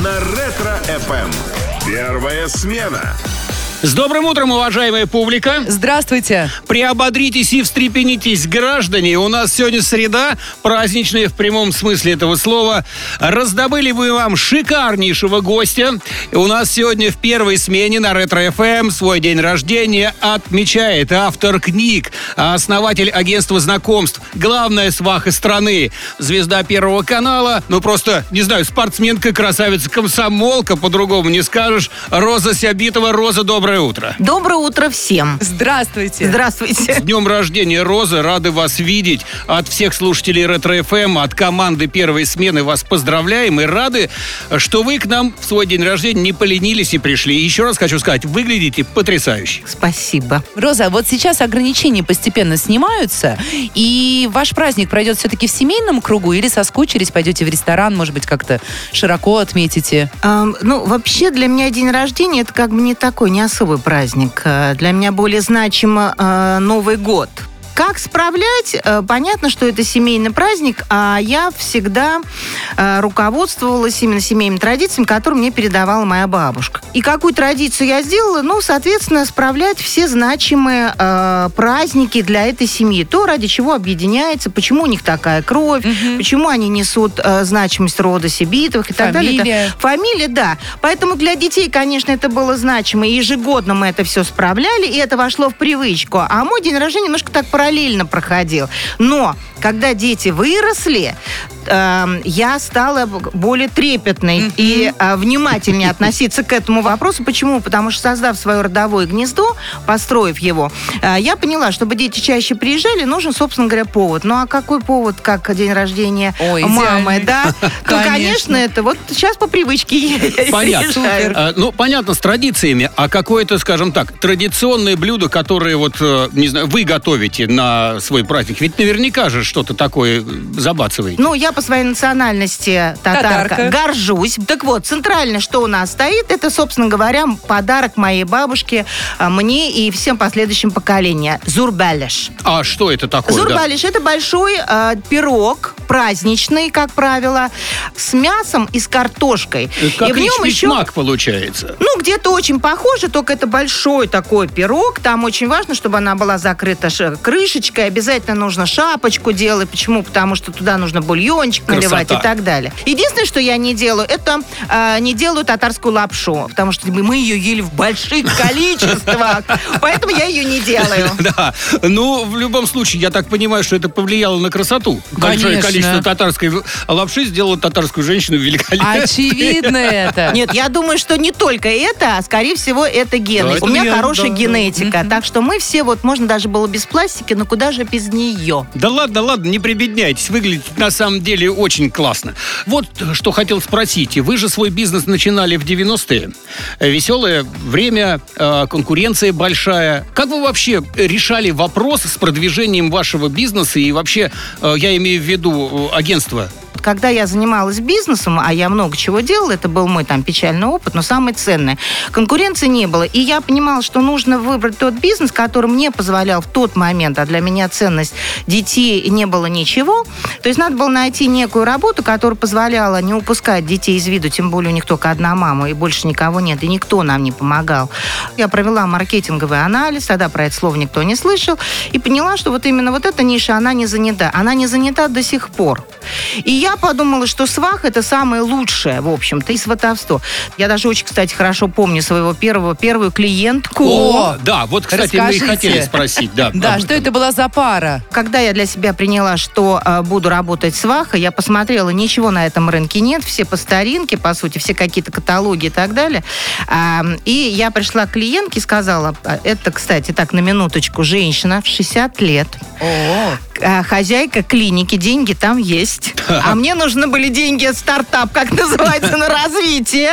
на Ретро-ФМ. Первая смена. С добрым утром, уважаемая публика. Здравствуйте. Приободритесь и встрепенитесь, граждане. У нас сегодня среда, праздничная в прямом смысле этого слова. Раздобыли мы вам шикарнейшего гостя. У нас сегодня в первой смене на Ретро-ФМ свой день рождения отмечает автор книг, основатель агентства знакомств, главная сваха страны, звезда Первого канала, ну просто, не знаю, спортсменка, красавица, комсомолка, по-другому не скажешь, Роза Сябитова. Роза, доброе утро. Доброе утро всем. Здравствуйте. Здравствуйте. С днем рождения, Роза. Рады вас видеть. От всех слушателей Ретро-ФМ, от команды первой смены вас поздравляем и рады, что вы к нам в свой день рождения не поленились и пришли. И еще раз хочу сказать, выглядите потрясающе. Спасибо. Роза, вот сейчас ограничения постепенно снимаются, и ваш праздник пройдет все-таки в семейном кругу или соскучились, пойдете в ресторан, может быть, как-то широко отметите? Эм, ну, вообще для меня день рождения это как бы не такой, не особый праздник. Э, Для меня более значимо э, Новый год. Как справлять? Э, Понятно, что это семейный праздник, а я всегда э, руководствовалась именно семейными традициями, которые мне передавала моя бабушка. И какую традицию я сделала? Ну, соответственно, справлять все значимые э, праздники для этой семьи. То, ради чего объединяется, почему у них такая кровь, почему они несут э, значимость рода Сибитовых и так далее. Фамилия. Это- Фамилия, да. Поэтому для детей, конечно, это было значимо. И ежегодно мы это все справляли, и это вошло в привычку. А мой день рождения немножко так параллельно проходил. Но когда дети выросли, эм, я стала более трепетной и э, внимательнее относиться к этому вопросу. Почему? Потому что создав свое родовое гнездо, построив его, э, я поняла, чтобы дети чаще приезжали, нужен, собственно говоря, повод. Ну а какой повод, как день рождения Ой, мамы, идеальный. да? То, Конечно. конечно, это вот сейчас по привычке Понятно. А, ну, понятно, с традициями. А какое-то, скажем так, традиционное блюдо, которое вот, э, не знаю, вы готовите на свой праздник? Ведь наверняка же что-то такое э, забацываете. Ну, я по своей национальности татарка, Татарка. горжусь. Так вот, центральное, что у нас стоит, это, собственно говоря, подарок моей бабушке, а, мне и всем последующим поколениям. Зурбалеш. А что это такое? да? Зурбалиш это большой э, пирог, праздничный, как правило, с мясом и с картошкой. Э, Как и в нем еще мак получается. Ну, где-то очень похоже, только это большой такой пирог. Там очень важно, чтобы она была закрыта крышечкой. Обязательно нужно шапочку делать. Почему? Потому что туда нужно бульончик наливать Красота. и так далее. Единственное, что я не делаю, это э, не делаю татарскую лапшу. Потому что мы ее ели в больших количествах. Поэтому я ее не делаю. Да, ну, в любом случае, я так понимаю, что это повлияло на красоту. Большое количество татарской лапши сделало татарскую женщину великолепной. Очевидно это. Нет, я думаю, что не только это, а скорее всего это гены. У меня хорошая генетика. Так что мы все, вот можно даже было без пластики, но куда же без нее? Да ладно, ладно, не прибедняйтесь. Выглядит на самом деле очень классно. Вот э, что хотел спросить. Вы же свой бизнес начинали в 90-е. Э, Веселое время, э, конкуренция большая. Как вы вообще решали вопрос с продвижением вашего бизнеса и вообще, э, я имею в виду агентство? Когда я занималась бизнесом, а я много чего делала, это был мой там печальный опыт, но самое ценное. Конкуренции не было. И я понимала, что нужно выбрать тот бизнес, который мне позволял в тот момент, а для меня ценность детей не было ничего. То есть надо было найти некую работу, которая позволяла не упускать детей из виду, тем более у них только одна мама, и больше никого нет, и никто нам не помогал. Я провела маркетинговый анализ, тогда про это слово никто не слышал, и поняла, что вот именно вот эта ниша, она не занята. Она не занята до сих пор. И я подумала, что свах это самое лучшее, в общем-то, и сватовство. Я даже очень, кстати, хорошо помню своего первого, первую клиентку. О, да, вот, кстати, мы и расскажите. хотели спросить. Да, Да, что это была за пара? Когда я для себя приняла, что э, буду работать с Вахой, я посмотрела, ничего на этом рынке нет, все по старинке, по сути, все какие-то каталоги и так далее. А, и я пришла к клиентке и сказала, а, это, кстати, так, на минуточку, женщина в 60 лет, О, а, хозяйка клиники, деньги там есть. А мне нужны были деньги, стартап, как называется, на развитие.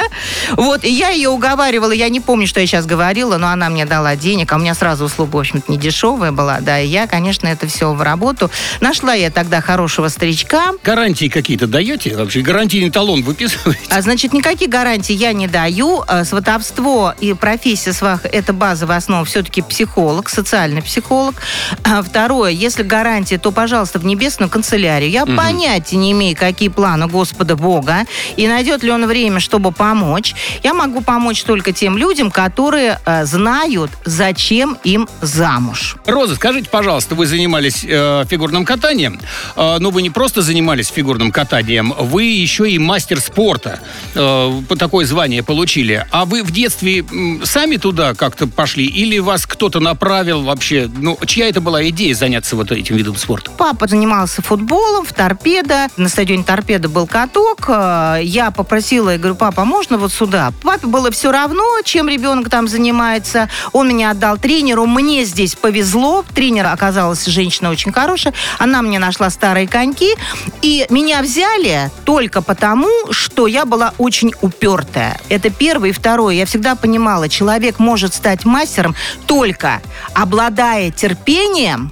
Вот, и я ее уговаривала, я не помню, что я сейчас говорила, но она мне дала денег, а у меня сразу услуга, в общем-то, не дешевая была, да, и я, конечно, это все в работу. Нашла я тогда хорошего старичка, Гарантии какие-то даете? Вообще гарантийный талон выписываете? а, значит, никаких гарантий я не даю. А, Сватовство и профессия сваха – это базовая основа. Все-таки психолог, социальный психолог. А, Второе, если гарантия можете, то, пожалуйста, в небесную канцелярию. Я понятия не имею, какие планы Господа Бога, и найдет ли он время, чтобы помочь. Я могу помочь только тем людям, которые э, знают, зачем им замуж. Роза, скажите, пожалуйста, вы занимались э, фигурным катанием, э, но вы не просто занимались фигурным катанием, вы еще и мастер спорта. Э, такое звание получили. А вы в детстве сами туда как-то пошли или вас кто-то направил вообще? Ну, чья это была идея заняться вот этим видом спорта? Папа занимался футболом в торпедо. На стадионе торпедо был каток. Э, Я попросила, я говорю, папа, можно вот сюда? Папе было все равно, чем ребенок там занимается. Он меня отдал тренеру. Мне здесь повезло. Тренер оказалась женщина очень хорошая. Она мне нашла старые коньки. И меня взяли только потому, что я была очень упертая. Это первое. И второе. Я всегда понимала, человек может стать мастером только обладая терпением,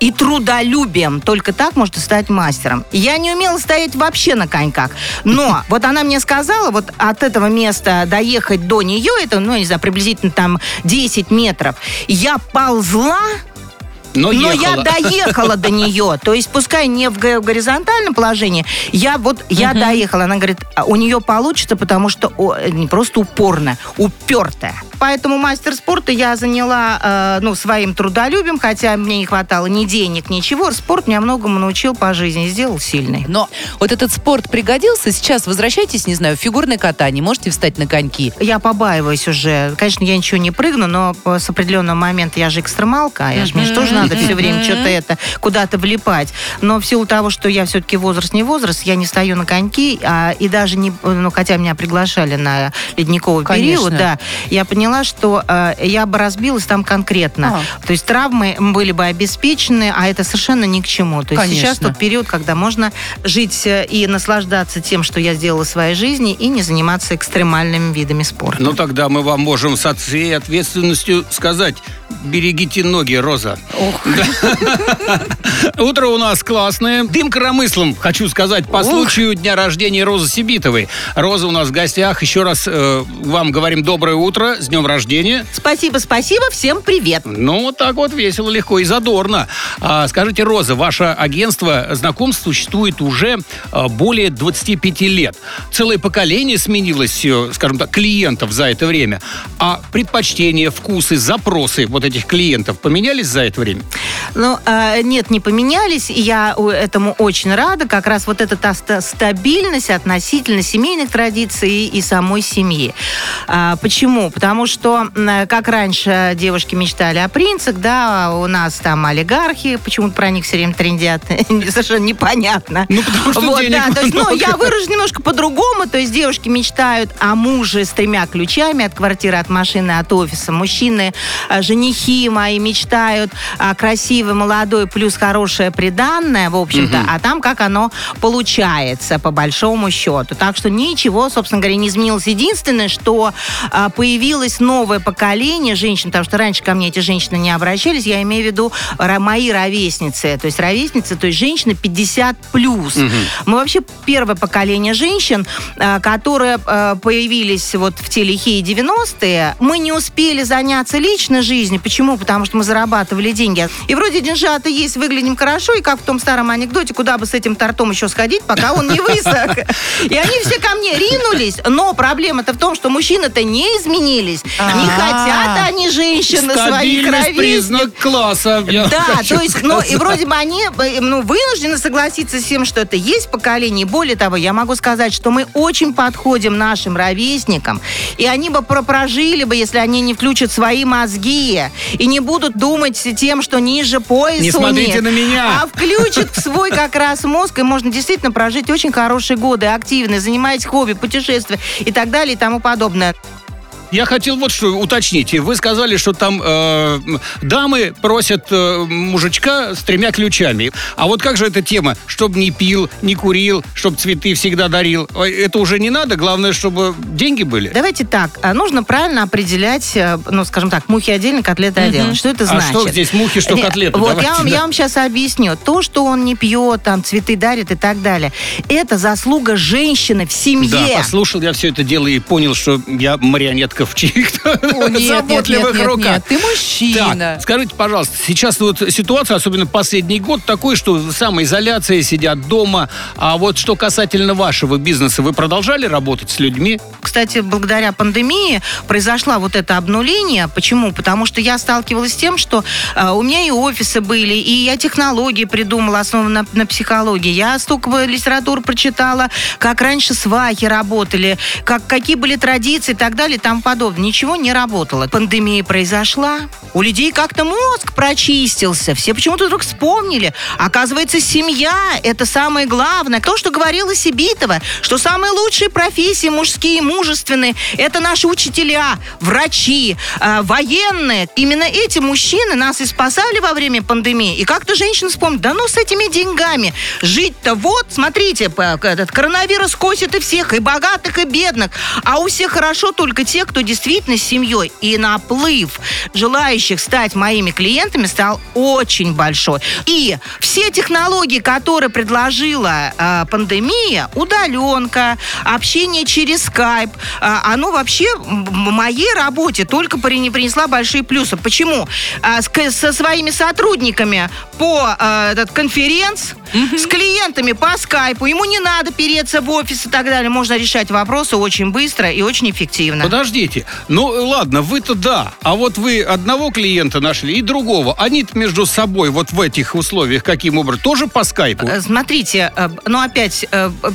и трудолюбием. Только так может и стать мастером. Я не умела стоять вообще на коньках. Но вот она мне сказала, вот от этого места доехать до нее, это, ну, не знаю, приблизительно там 10 метров. Я ползла, Но, но ехала. я доехала до нее. То есть, пускай не в го- горизонтальном положении, я вот, я доехала. Она говорит, «А у нее получится, потому что о, не просто упорная, упертая. Поэтому мастер спорта я заняла э, ну, своим трудолюбием, хотя мне не хватало ни денег, ничего. Спорт меня многому научил по жизни, сделал сильной. Но вот этот спорт пригодился. Сейчас возвращайтесь, не знаю, в фигурное катание. Можете встать на коньки. Я побаиваюсь уже. Конечно, я ничего не прыгну, но с определенного момента я же экстремалка. Я же, мне же тоже надо все время что-то это, куда-то влипать. Но в силу того, что я все-таки возраст не возраст, я не стою на коньки, а, и даже не, ну, хотя меня приглашали на ледниковый Конечно. период, да, я поняла, что э, я бы разбилась там конкретно. То есть травмы были бы обеспечены, а это совершенно ни к чему. То есть Конечно. сейчас тот период, когда можно жить э, и наслаждаться тем, что я сделала в своей жизни, и не заниматься экстремальными видами спорта. Ну тогда мы вам можем со всей ответственностью сказать, берегите ноги, Роза. Утро у нас классное. Дым коромыслом, хочу сказать, по случаю дня рождения Розы Сибитовой. Роза у нас в гостях. Еще раз э, вам говорим доброе утро, с днем рождения. Спасибо, спасибо, всем привет. Ну, вот так вот весело, легко и задорно. А, скажите, Роза, ваше агентство знакомств существует уже а, более 25 лет. Целое поколение сменилось, э, скажем так, клиентов за это время. А предпочтения, вкусы, запросы вот этих клиентов поменялись за это время? Ну, э, нет, не поменялись, и я у- этому очень рада. Как раз вот эта та ста- стабильность относительно семейных традиций и самой семьи. А, почему? Потому что, как раньше девушки мечтали о принцах, да, у нас там олигархи, почему-то про них все время трендят, совершенно непонятно. Ну, потому что Вот, денег да, то есть, ну, много. я выражу немножко по-другому, то есть девушки мечтают о муже с тремя ключами от квартиры, от машины, от офиса. Мужчины, э, женихи мои мечтают о красивой, молодой, плюс хорошее приданное, в общем-то, а там как оно получается, по большому счету. Так что ничего, собственно говоря, не изменилось. Единственное, что а, появилось новое поколение женщин, потому что раньше ко мне эти женщины не обращались, я имею в виду мои ровесницы, то есть ровесницы, то есть женщины 50 плюс. Мы вообще первое поколение женщин, а, которые а, появились вот в те лихие 90-е. Мы не успели заняться личной жизнью. Почему? Потому что мы зарабатывали деньги. И вроде деньжата есть, выглядим хорошо, и как в том старом анекдоте, куда бы с этим тортом еще сходить, пока он не высох. И они все ко мне ринулись, но проблема-то в том, что мужчины-то не изменились. Не А. хотят они женщины своих Стабильность признак класса. я Да, хочу то есть, ну, и сказать. вроде бы они э, ну, вынуждены согласиться с тем, что это есть поколение. И Более того, я могу сказать, что мы очень подходим нашим ровесникам, и они бы про- прожили бы, если они не включат свои мозги и не будут думать тем, что ниже пояса Не у смотрите них, на меня. А включат свой как раз мозг, и можно действительно прожить очень хорошие годы, активные, занимаясь хобби, путешествия и так далее и тому подобное. Я хотел вот что уточнить. Вы сказали, что там э, дамы просят э, мужичка с тремя ключами. А вот как же эта тема? Чтоб не пил, не курил, чтоб цветы всегда дарил. Ой, Это уже не надо. Главное, чтобы деньги были. Давайте так, а, нужно правильно определять, э, ну, скажем так, мухи отдельно, котлеты отдельно. Что это А значит? что здесь мухи, что котлеты? Вот Давайте, я, вам, да. я вам сейчас объясню. То, что он не пьет, там, цветы дарит и так далее, это заслуга женщины в семье. Да, послушал я все это дело и понял, что я марионетка обрезков в чьих-то О, нет, нет, заботливых нет, нет, руках. нет, ты мужчина. Так, скажите, пожалуйста, сейчас вот ситуация, особенно последний год, такой, что самоизоляция, сидят дома. А вот что касательно вашего бизнеса, вы продолжали работать с людьми? Кстати, благодаря пандемии произошло вот это обнуление. Почему? Потому что я сталкивалась с тем, что э, у меня и офисы были, и я технологии придумала, основанные на, на психологии. Я столько литературы прочитала, как раньше свахи работали, как, какие были традиции и так далее тому подобное. Ничего не работало. Пандемия произошла, у людей как-то мозг прочистился, все почему-то вдруг вспомнили. Оказывается, семья – это самое главное. То, что говорила Сибитова, что самые лучшие профессии мужские, мужественные – это наши учителя, врачи, э, военные. Именно эти мужчины нас и спасали во время пандемии. И как-то женщины вспомнят, да ну с этими деньгами жить-то вот, смотрите, этот коронавирус косит и всех, и богатых, и бедных. А у всех хорошо только те, кто действительно с семьей. И наплыв желающих стать моими клиентами стал очень большой. И все технологии, которые предложила э, пандемия, удаленка, общение через скайп, э, оно вообще м- моей работе только при- принесла большие плюсы. Почему? А, с со своими сотрудниками по э, этот конференц, с клиентами по скайпу. Ему не надо переться в офис и так далее. Можно решать вопросы очень быстро и очень эффективно. Подождите. Ну, ладно, вы-то да. А вот вы одного клиента нашли и другого. Они-то между собой вот в этих условиях каким образом? Тоже по скайпу? Э, Смотрите, э, ну опять,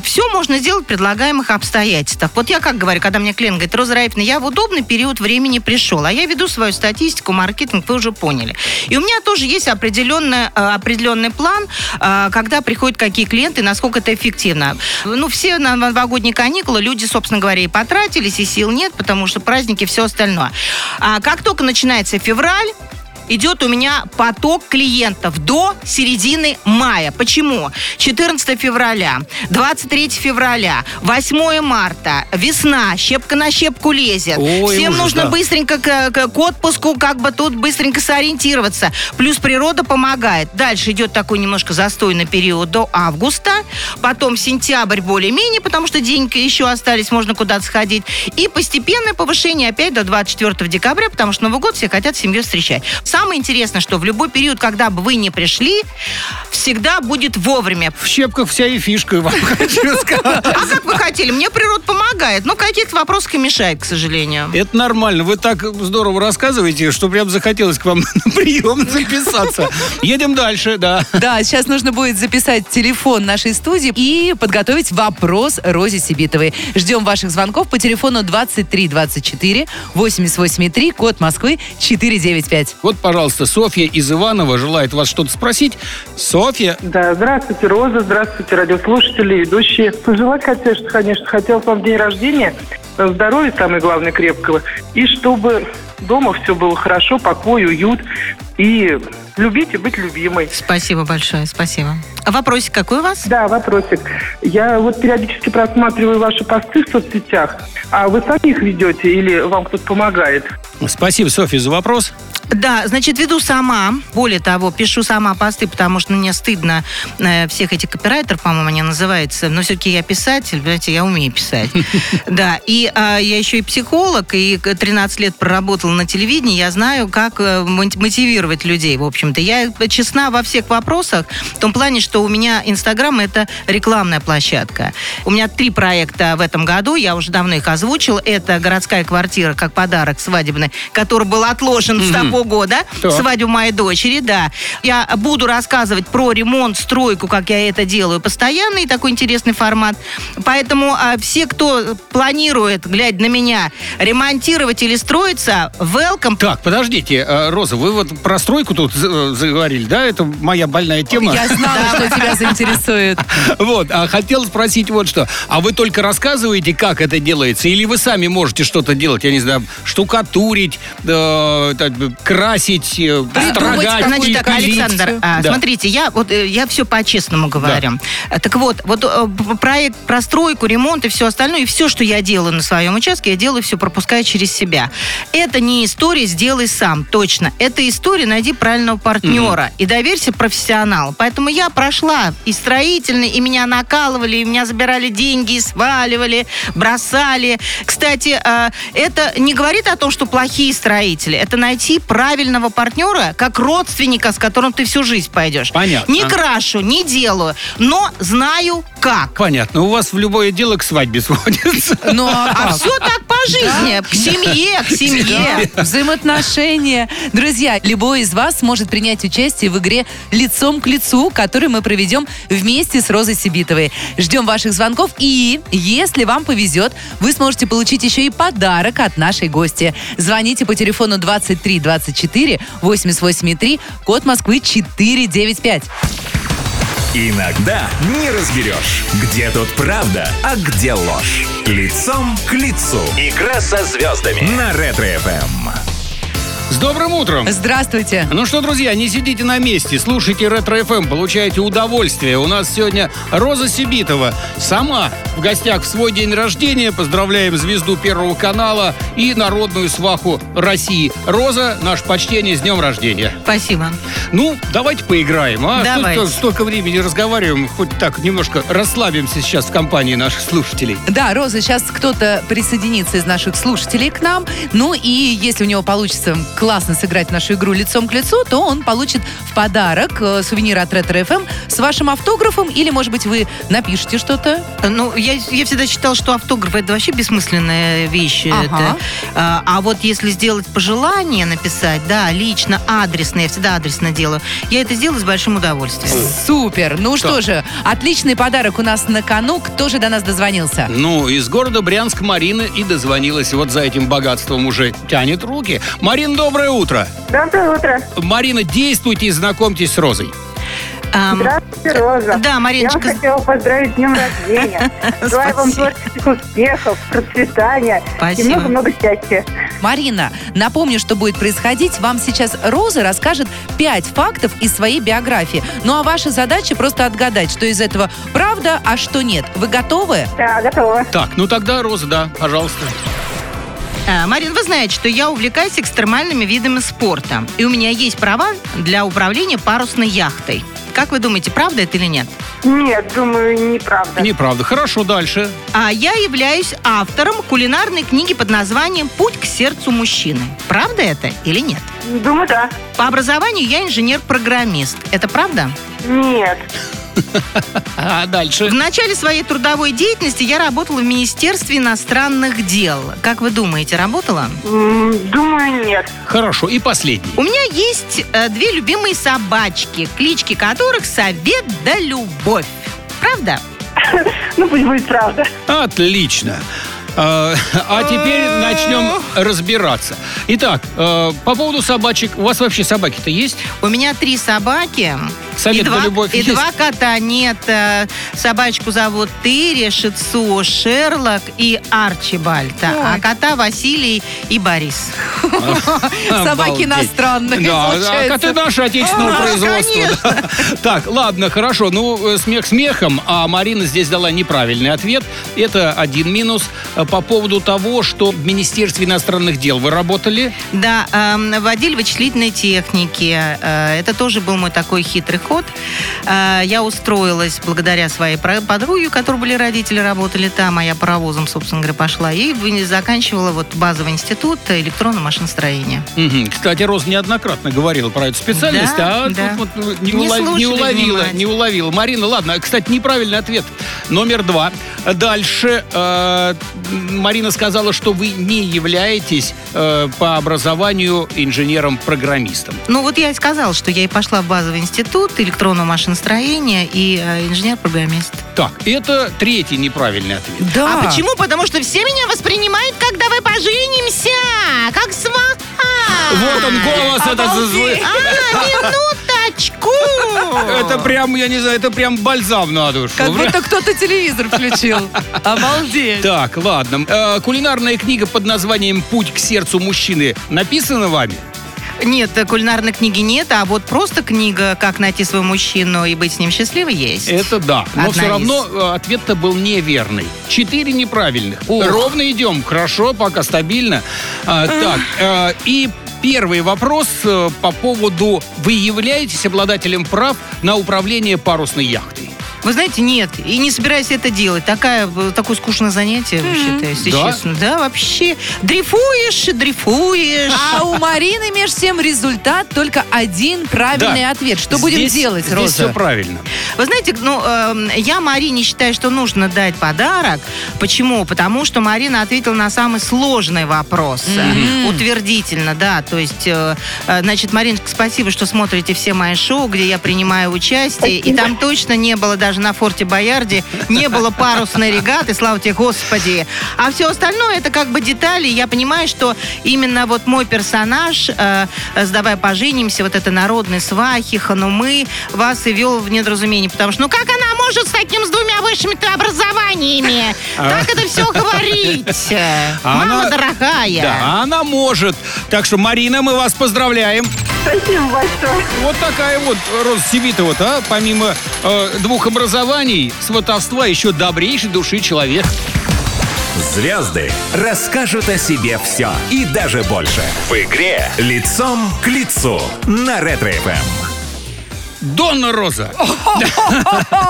все можно сделать в предлагаемых обстоятельствах. Вот я как говорю, когда мне клиент говорит, Роза Раифовна, я в удобный период времени пришел, а я веду свою статистику, маркетинг, вы уже поняли. И у меня тоже есть определенный, определенный план, э, когда приходят какие клиенты, насколько это эффективно. Ну, все на новогодние каникулы люди, собственно говоря, и потратились, и сил нет, потому что праздники, все остальное. А как только начинается февраль, идет у меня поток клиентов до середины мая. Почему? 14 февраля, 23 февраля, 8 марта, весна, щепка на щепку лезет. Ой, Всем ужас, нужно да. быстренько к, к- к отпуску, как бы тут быстренько сориентироваться. Плюс природа помогает. Дальше идет такой немножко застойный период до августа. Потом сентябрь более-менее, потому что деньги еще остались, можно куда-то сходить. И постепенное повышение опять до 24 декабря, потому что Новый год все хотят семью встречать. Самое интересное, что в любой период, когда бы вы не пришли, всегда будет вовремя. В щепках вся и фишка, вам хочу сказать. А как вы хотели? Мне природа помогает, но в каких-то вопросах и мешает, к сожалению. Это нормально. Вы так здорово рассказываете, что прям захотелось к вам на прием записаться. Едем дальше, да. Да, сейчас нужно будет записать телефон нашей студии и подготовить вопрос Розе Сибитовой. Ждем ваших звонков по телефону 23 24 883, код Москвы 495. Вот, пожалуйста, Софья из Иванова желает вас что-то спросить. Софья, Да, здравствуйте, Роза, здравствуйте, радиослушатели, ведущие. Пожелать хотел, что, конечно, хотел вам день рождения э, здоровья, самое главное, крепкого, и чтобы дома все было хорошо, покой, уют, и любить и быть любимой. Спасибо большое, спасибо. А вопросик какой у вас? Да, вопросик. Я вот периодически просматриваю ваши посты в соцсетях, а вы сами их ведете или вам кто-то помогает? спасибо, Софья, за вопрос. Да, значит, веду сама. Более того, пишу сама посты, потому что мне стыдно э, всех этих копирайтеров, по-моему, они называются. Но все-таки я писатель, знаете, я умею писать. Да, и а, я еще и психолог, и к- 13 лет проработала на телевидении. Я знаю, как э, мо- мотивировать людей, в общем-то. Я честна во всех вопросах, в том плане, что у меня Инстаграм – это рекламная площадка. У меня три проекта в этом году, я уже давно их озвучила. Это городская квартира как подарок свадебный, который был отложен с того года. Так. Свадьбу моей дочери, да. Я буду рассказывать про ремонт, стройку, как я это делаю постоянный, такой интересный формат. Поэтому а, все, кто планирует, глядя на меня, ремонтировать или строиться, welcome. Так, подождите, э, Роза, вы вот про стройку тут э, заговорили, да? Это моя больная тема. Я знала, что тебя заинтересует. Вот, а хотел спросить вот что. А вы только рассказываете, как это делается? Или вы сами можете что-то делать? Я не знаю, штукатурить, э, так, красить, э, строгать, Значит, так, пилить? Александр, а, Да. смотрите, я вот э, я все по-честному говорю. Э, Так вот, вот э, проект про стройку, ремонт и все остальное, и все, что я делаю на своем участке, я делаю все пропуская через себя. Это не история «сделай сам», точно. Это история найди правильного партнера и доверься профессионалу. Поэтому я прошла и строительный, и меня накалывали, и меня забирали деньги, и сваливали, бросали. Кстати, э, это не говорит о том, что плохие строители. Это найти правильного партнера, как родственника, с которым ты всю жизнь пойдешь. Понятно. Не крашу, не делаю, но знаю как. Понятно. У вас в любое дело к свадьбе сводится. Ну, а А все так по жизни, к семье, к семье. Взаимоотношения. Друзья, любой из вас может принять участие в игре «Лицом к лицу», которую мы проведем вместе с Розой Сибитовой. Ждем ваших звонков и, если вам повезет, вы сможете получить еще и подарок от нашей гости. Звоните по телефону 23 24 883, код Москвы 495. Иногда не разберешь, где тут правда, а где ложь. Лицом к лицу. Игра со звездами на Ретро-ФМ. С добрым утром! Здравствуйте. Ну что, друзья, не сидите на месте, слушайте Ретро ФМ, получайте удовольствие. У нас сегодня Роза Сябитова сама в гостях в свой день рождения. Поздравляем звезду Первого канала и народную сваху России. Роза, наше почтение с днем рождения. Спасибо. Ну, давайте поиграем, а? Давайте. столько- столько времени разговариваем, хоть так немножко расслабимся сейчас в компании наших слушателей. Да, Роза, сейчас кто-то присоединится из наших слушателей к нам. Ну и если у него получится классно сыграть в нашу игру лицом к лицу, то он получит в подарок э, сувенир от Ретро ФМ с вашим автографом. Или, может быть, вы напишите что-то. Ну, я, я всегда считала, что автограф это вообще бессмысленная вещь. Ага. Это, а, а вот если сделать пожелание написать, да, лично, адресно, я всегда адресно делаю, я это сделаю с большим удовольствием. Супер. Ну что же, отличный подарок у нас на кону. Кто же до нас дозвонился? Ну, из города Брянск Марина и дозвонилась. Вот за этим богатством уже тянет руки. Марина, доброе утро. Доброе утро. Марина, действуйте и знакомьтесь с Розой. Ам, Здравствуйте, Роза. Да, Мариночка, Я хотела поздравить с днем рождения. Желаю вам Спасибо. творческих успехов, процветания и Спасибо. много-много счастья. Марина, напомню, что будет происходить. Вам сейчас Роза расскажет пять фактов из своей биографии. Ну а ваша задача просто отгадать, что из этого правда, а что нет. Вы готовы? Да, готова. Так, ну тогда, Роза, да, пожалуйста. А, Марин, вы знаете, что я увлекаюсь экстремальными видами спорта. И у меня есть права для управления парусной яхтой. Как вы думаете, правда это или нет? Нет, думаю, неправда. Неправда. Хорошо, дальше. А я являюсь автором кулинарной книги под названием «Путь к сердцу мужчины». Правда это или нет? Думаю, да. По образованию я инженер-программист. Это правда? Нет. А дальше. В начале своей трудовой деятельности я работала в Министерстве иностранных дел. Как вы думаете, работала? Думаю, нет. Хорошо. И последний. У меня есть э, две любимые собачки, клички которых Совет да Любовь. Правда? Ну, пусть будет правда. Отлично. А а теперь начнем разбираться. Итак, э, по поводу собачек. У вас вообще собаки-то есть? У меня три собаки. Совет и два, Любовь и есть? два кота. Нет, э, собачку зовут Терри, Шицу, Шерлок и Арчибальд. А кота Василий и Борис. Собаки иностранные, Да, получается. коты наши отечественного А, производства. Так, ладно, хорошо. Ну, э, смех смехом, а Марина здесь дала неправильный ответ. Это один минус. Э, По поводу того, что в Министерстве иностранных дел вы работали. Да, эм, в отделе вычислительной техники. Это тоже был мой такой хитрый ход. Э, я устроилась благодаря своей подруге, у которой были родители, работали там, а я паровозом, собственно говоря, пошла. И заканчивала вот базовый институт электронного машиностроения. Мгм. Кстати, Роза неоднократно говорила про эту специальность, Да, а да. тут вот не, Не улов- не уловила, не уловила. Марина, ладно, кстати, неправильный ответ. Номер два. Дальше э, Марина сказала, что вы не являетесь э, по образованию инженером-программистом. Ну вот я и сказала, что я и пошла в базовый институт электронного машиностроения и э, инженер-программист. Так, это третий неправильный ответ. Да. А почему? Потому что все меня воспринимают, как давай поженимся, как сваха. Вот он голос этот зазлый. А, минуточку. Это прям, я не знаю, это прям бальзам на душу. Как будто кто-то телевизор включил. Обалдеть. Так, ладно. Э, кулинарная книга под названием «Путь к сердцу мужчины» написана вами? Нет, э, кулинарной книги нет, а вот просто книга «Как найти своего мужчину и быть с ним счастливой» есть. Это да. Но Одна все из. равно э, ответ-то был неверный. Четыре неправильных. Ох. Ровно идем. Хорошо, пока стабильно. А, так, э, и первый вопрос по поводу вы являетесь обладателем прав на управление парусной яхтой? Вы знаете, нет. И не собираюсь это делать. Такая, э, такое скучное занятие, вообще-то, если Да? честно. Да, вообще. Дрейфуешь, и дрейфуешь. А у Марины, между тем, результат только один правильный Да. ответ. Что будем Здесь- делать, Здесь Роза? все правильно. Вы знаете, ну, эм, я Марине считаю, что нужно дать подарок. Почему? Потому что Марина ответила на самый сложный вопрос. Э, Утвердительно, да. То есть, э, э, значит, Мариночка, спасибо, что смотрите все мои шоу, где я принимаю участие. И там точно не было даже на Форте Боярде, не было парусной регаты, слава тебе, Господи. А все остальное, это как бы детали. Я понимаю, что именно вот мой персонаж, э, с «Давай поженимся», вот это народный свахи, ханумы, вас и вел в недоразумение. Потому что, ну как она может с таким, с двумя высшими-то образованиями? Как это все говорить? А Мама дорогая. Да, она может. Так что, Марина, мы вас поздравляем. Спасибо большое. Вот такая вот Роза Сибитова, а, помимо э, двух образований, сватовства, еще добрейшей души человек. Звезды расскажут о себе все и даже больше. В игре «Лицом к лицу» на Ретро-ФМ. Донна Роза.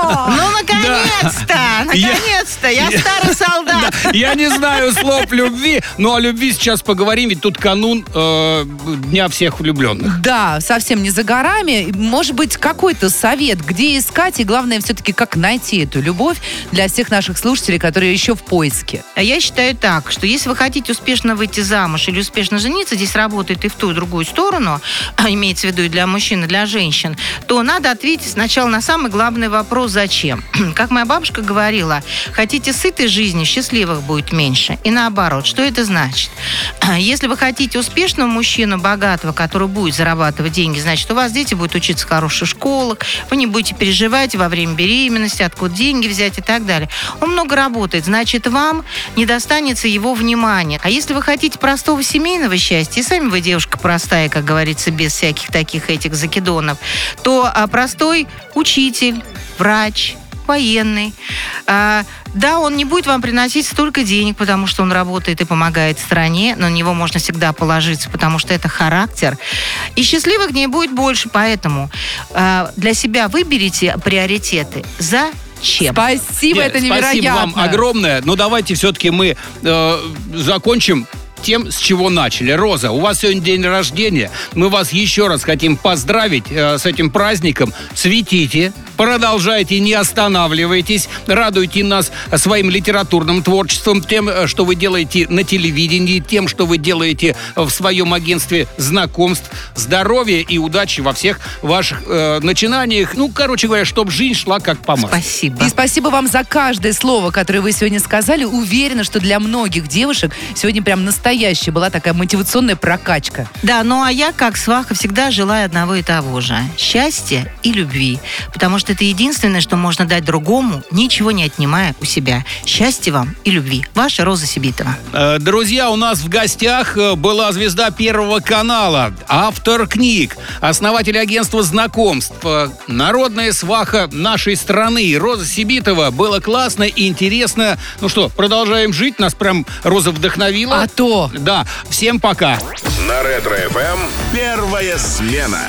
Ну, наконец-то! Наконец-то! Я старый солдат. Я не знаю слов любви, но о любви сейчас поговорим, ведь тут канун э, Дня всех влюбленных. Да, совсем не за горами. Может быть, какой-то совет, где искать, и главное, все-таки, как найти эту любовь для всех наших слушателей, которые еще в поиске. А Я считаю так, что если вы хотите успешно выйти замуж или успешно жениться, здесь работает и в ту, и в другую сторону, а имеется в виду и для мужчин, и для женщин, то надо ответить сначала на самый главный вопрос «Зачем?». Как моя бабушка говорила, хотите сытой жизни, счастливых будет меньше. И наоборот, что это значит? Если вы хотите успешного мужчину, богатого, который будет зарабатывать деньги, значит, у вас дети будут учиться в хороших школах, вы не будете переживать во время беременности, откуда деньги взять и так далее. Он много работает, значит, вам не достанется его внимания. А если вы хотите простого семейного счастья, и сами вы девушка простая, как говорится, без всяких таких этих закидонов, то простой учитель, врач, военный. А, да, он не будет вам приносить столько денег, потому что он работает и помогает стране, но на него можно всегда положиться, потому что это характер. И счастливых дней будет больше, поэтому а, для себя выберите приоритеты. Зачем? Спасибо, Нет, это невероятно. Спасибо вам огромное. Но давайте все-таки мы э, закончим тем, с чего начали. Роза, у вас сегодня день рождения. Мы вас еще раз хотим поздравить э, с этим праздником. Цветите, продолжайте, не останавливайтесь, радуйте нас своим литературным творчеством, тем, э, что вы делаете на телевидении, тем, что вы делаете в своем агентстве знакомств. Здоровья и удачи во всех ваших э, начинаниях. Ну, короче говоря, чтобы жизнь шла как по маслу. Спасибо. И спасибо вам за каждое слово, которое вы сегодня сказали. Уверена, что для многих девушек сегодня прям настоящая была такая мотивационная прокачка. Да, ну а я, как сваха, всегда желаю одного и того же. Счастья и любви. Потому что это единственное, что можно дать другому, ничего не отнимая у себя. Счастья вам и любви. Ваша Роза Сибитова. Э, Друзья, у нас в гостях э, была звезда Первого канала, автор книг, основатель агентства знакомств, э, народная сваха нашей страны. Роза Сябитова. Было классно и интересно. Ну что, продолжаем жить. Нас прям Роза вдохновила. А то! Да, всем пока. На Ретро-ФМ первая смена.